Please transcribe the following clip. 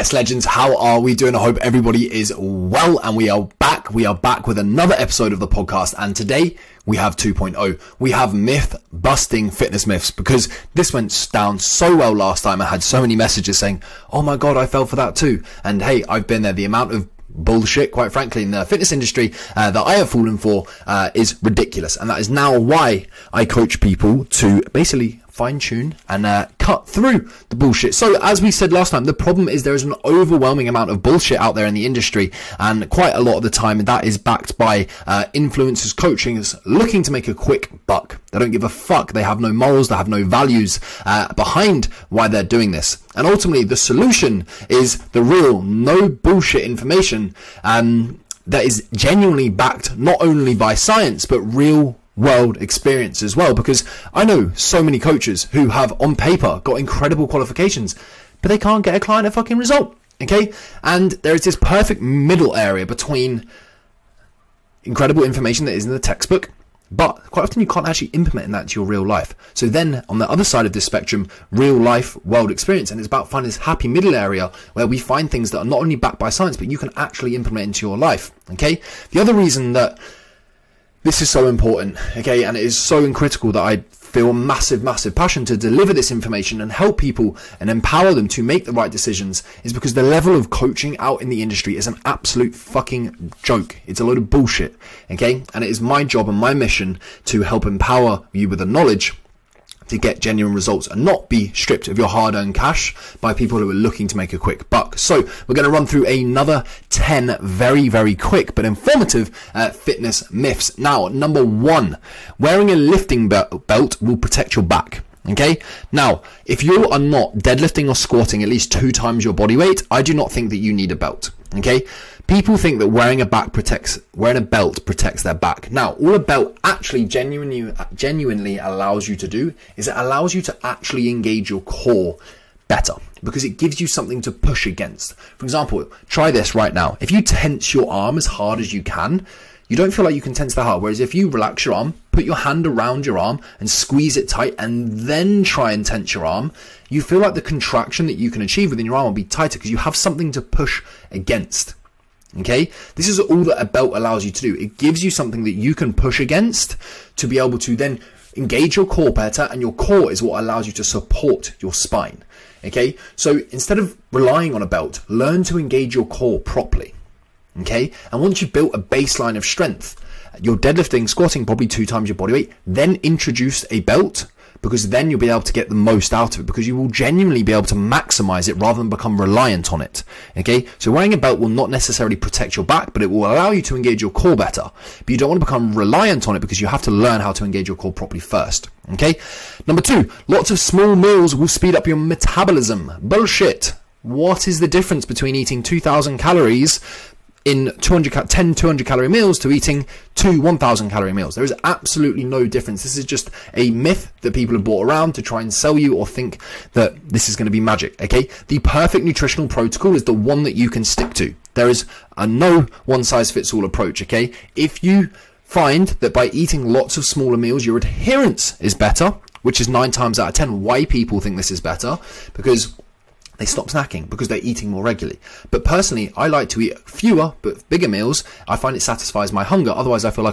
Yes, legends, how are we doing? I hope everybody is well and we are back. We are back with another episode of the podcast and today we have 2.0. We have myth busting fitness myths because this went down so well last time. I had so many messages saying, Oh my God, I fell for that too. And hey, I've been there. The amount of bullshit, quite frankly, in the fitness industry uh, that I have fallen for uh, is ridiculous. And that is now why I coach people to basically fine tune and uh, cut through the bullshit. So, as we said last time, the problem is there is an overwhelming amount of bullshit out there in the industry, and quite a lot of the time that is backed by uh, influencers, coaching looking to make a quick buck. They don't give a fuck. They have no morals. They have no values uh, behind why they're doing this. And ultimately, the solution is the real, no bullshit information. Um, that is genuinely backed not only by science but real world experience as well because I know so many coaches who have on paper got incredible qualifications but they can't get a client a fucking result okay and there is this perfect middle area between incredible information that is in the textbook but quite often you can't actually implement that to your real life. So then on the other side of this spectrum, real life world experience. And it's about finding this happy middle area where we find things that are not only backed by science, but you can actually implement into your life. Okay. The other reason that this is so important, okay, and it is so critical that I feel massive, massive passion to deliver this information and help people and empower them to make the right decisions is because the level of coaching out in the industry is an absolute fucking joke. It's a load of bullshit, okay? And it is my job and my mission to help empower you with the knowledge to get genuine results and not be stripped of your hard earned cash by people who are looking to make a quick buck. So we're going to run through another 10 very, very quick but informative uh, fitness myths. Now, number one, wearing a lifting belt will protect your back. Okay. Now, if you are not deadlifting or squatting at least two times your body weight, I do not think that you need a belt. Okay. People think that wearing a back protects, wearing a belt protects their back. Now, all a belt actually genuinely, genuinely allows you to do is it allows you to actually engage your core better because it gives you something to push against. For example, try this right now. If you tense your arm as hard as you can, you don't feel like you can tense the heart. Whereas if you relax your arm, put your hand around your arm and squeeze it tight and then try and tense your arm, you feel like the contraction that you can achieve within your arm will be tighter because you have something to push against. Okay, this is all that a belt allows you to do. It gives you something that you can push against to be able to then engage your core better, and your core is what allows you to support your spine. Okay, so instead of relying on a belt, learn to engage your core properly. Okay, and once you've built a baseline of strength, you're deadlifting, squatting probably two times your body weight, then introduce a belt because then you'll be able to get the most out of it because you will genuinely be able to maximize it rather than become reliant on it. Okay. So wearing a belt will not necessarily protect your back, but it will allow you to engage your core better. But you don't want to become reliant on it because you have to learn how to engage your core properly first. Okay. Number two, lots of small meals will speed up your metabolism. Bullshit. What is the difference between eating 2000 calories in 200 10 200 calorie meals to eating two 1000 calorie meals. There is absolutely no difference. This is just a myth that people have brought around to try and sell you or think that this is going to be magic okay? The perfect nutritional protocol is the one that you can stick to. There is a no one size fits all approach okay? If you find that by eating lots of smaller meals your adherence is better which is 9 times out of 10 why people think this is better because they stop snacking because they're eating more regularly. But personally, I like to eat fewer but bigger meals. I find it satisfies my hunger. Otherwise, I feel like